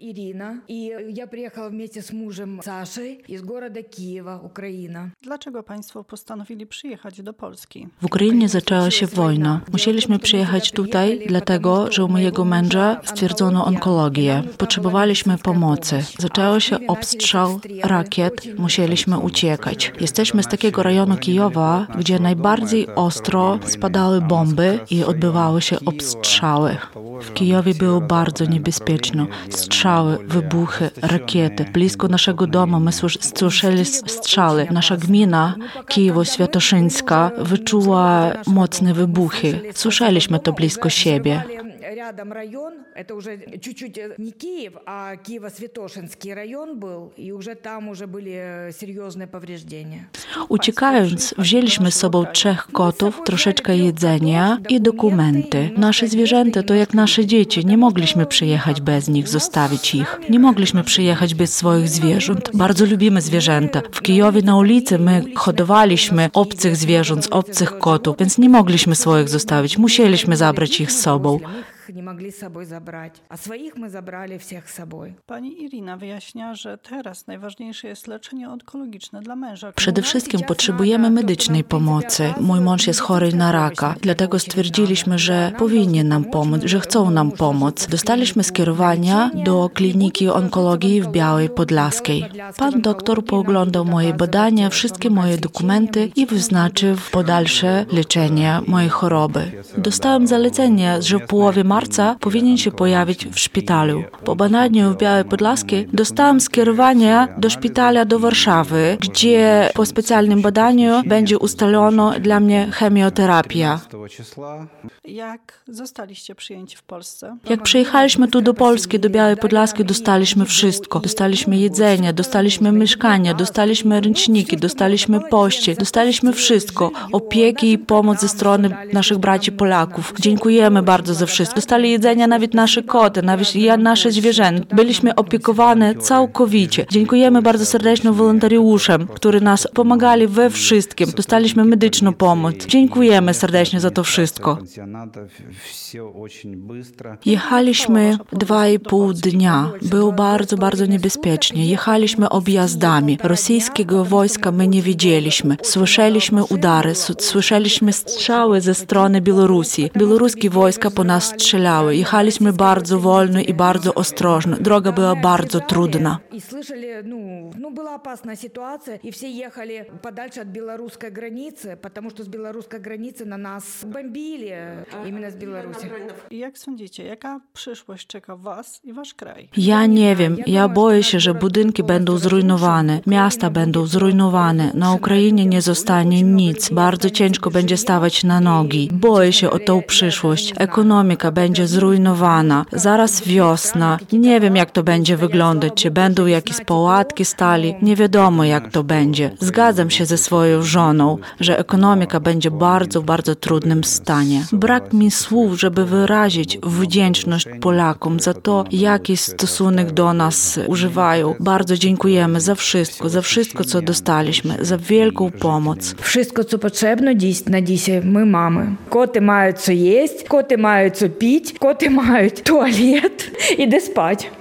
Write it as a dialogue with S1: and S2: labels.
S1: Ирина. И я приехала вместе с мужем Сашей из города Киева, Украина.
S2: Dlaczego Państwo postanowili przyjechać do Polski?
S3: W Ukrainie zaczęła się wojna. Musieliśmy przyjechać tutaj, dlatego że u mojego męża stwierdzono onkologię. Potrzebowaliśmy pomocy. Zaczęło się obstrzał rakiet, musieliśmy uciekać. Jesteśmy z takiego rejonu Kijowa, gdzie najbardziej ostro spadały bomby i odbywały się obstrzały. W Kijowie było bardzo niebezpieczno. Strzały, wybuchy, rakiety. Blisko naszego domu my słysz- słyszeli strzały. Nasza gmina Kijewo-Świętoszyńska wyczuła mocne wybuchy. Słyszeliśmy to blisko siebie
S1: Рядом район, это уже чуть-чуть э, не Киев, а Киево-Святошинский район был, и уже там уже были э, серьезные повреждения.
S3: Uciekając, wzięliśmy z sobą trzech kotów, troszeczkę jedzenia i dokumenty. Nasze zwierzęta to jak nasze dzieci. Nie mogliśmy przyjechać bez nich, zostawić ich. Nie mogliśmy przyjechać bez swoich zwierząt. Bardzo lubimy zwierzęta. W Kijowie na ulicy my hodowaliśmy obcych zwierząt, obcych kotów, więc nie mogliśmy swoich zostawić. Musieliśmy zabrać ich z sobą.
S1: Мы их не могли с собой забрать. А своих мы забрали всех с собой.
S2: Pani Irina wyjaśnia, że teraz najważniejsze jest leczenie onkologiczne dla męża.
S3: Przede wszystkim potrzebujemy medycznej pomocy. Mój mąż jest chory na raka, dlatego stwierdziliśmy, że powinien nam pomóc, że chcą nam pomóc. Dostaliśmy skierowania do kliniki onkologii w Białej Podlaskiej. Pan doktor pooglądał moje badania, wszystkie moje dokumenty i wyznaczył podalsze leczenie mojej choroby. Dostałem zalecenie, że w połowie marca marca powinien się pojawić w szpitalu. Po badaniu w Białej Podlaskiej dostałam skierowanie do szpitala do Warszawy, gdzie po specjalnym badaniu będzie ustalono dla mnie chemioterapia.
S2: Jak zostaliście przyjęci w Polsce?
S3: Jak przyjechaliśmy tu do Polski, do Białej Podlaskiej, dostaliśmy wszystko. Dostaliśmy jedzenie, dostaliśmy mieszkanie, dostaliśmy ręczniki, dostaliśmy poście, dostaliśmy wszystko. Opieki i pomoc ze strony naszych braci Polaków. Dziękujemy bardzo za wszystko dostali jedzenia nawet nasze koty, nawet nasze zwierzęta. Byliśmy opiekowani całkowicie. Dziękujemy bardzo serdecznie wolontariuszom, którzy nas pomagali we wszystkim. Dostaliśmy medyczną pomoc. Dziękujemy serdecznie za to wszystko. Jechaliśmy dwa i pół dnia. Było bardzo, bardzo niebezpiecznie. Jechaliśmy objazdami. Rosyjskiego wojska my nie widzieliśmy. Słyszeliśmy udary, słyszeliśmy strzały ze strony Białorusi. Białoruskie wojska po nas strzelały strzelały. Jechaliśmy bardzo wolno i bardzo ostrożno. Droga była bardzo trudna.
S2: I Jak sądzicie, jaka przyszłość czeka was i wasz kraj?
S3: Ja nie wiem. Ja boję się, że budynki będą zrujnowane, miasta będą zrujnowane. Na Ukrainie nie zostanie nic. Bardzo ciężko będzie stawać na nogi. Boję się o tą przyszłość. Ekonomika będzie będzie zrujnowana. Zaraz wiosna. Nie wiem, jak to będzie wyglądać. Czy będą jakieś pałatki stali? Nie wiadomo, jak to będzie. Zgadzam się ze swoją żoną, że ekonomika będzie bardzo, bardzo trudnym stanie. Brak mi słów, żeby wyrazić wdzięczność Polakom za to, jaki stosunek do nas używają. Bardzo dziękujemy za wszystko, za wszystko, co dostaliśmy, za wielką pomoc.
S1: Wszystko, co potrzebne, dziś na dzisiaj my mamy. Koty mają co jeść, koty mają co pić. спіть, коти мають туалет, іди спать.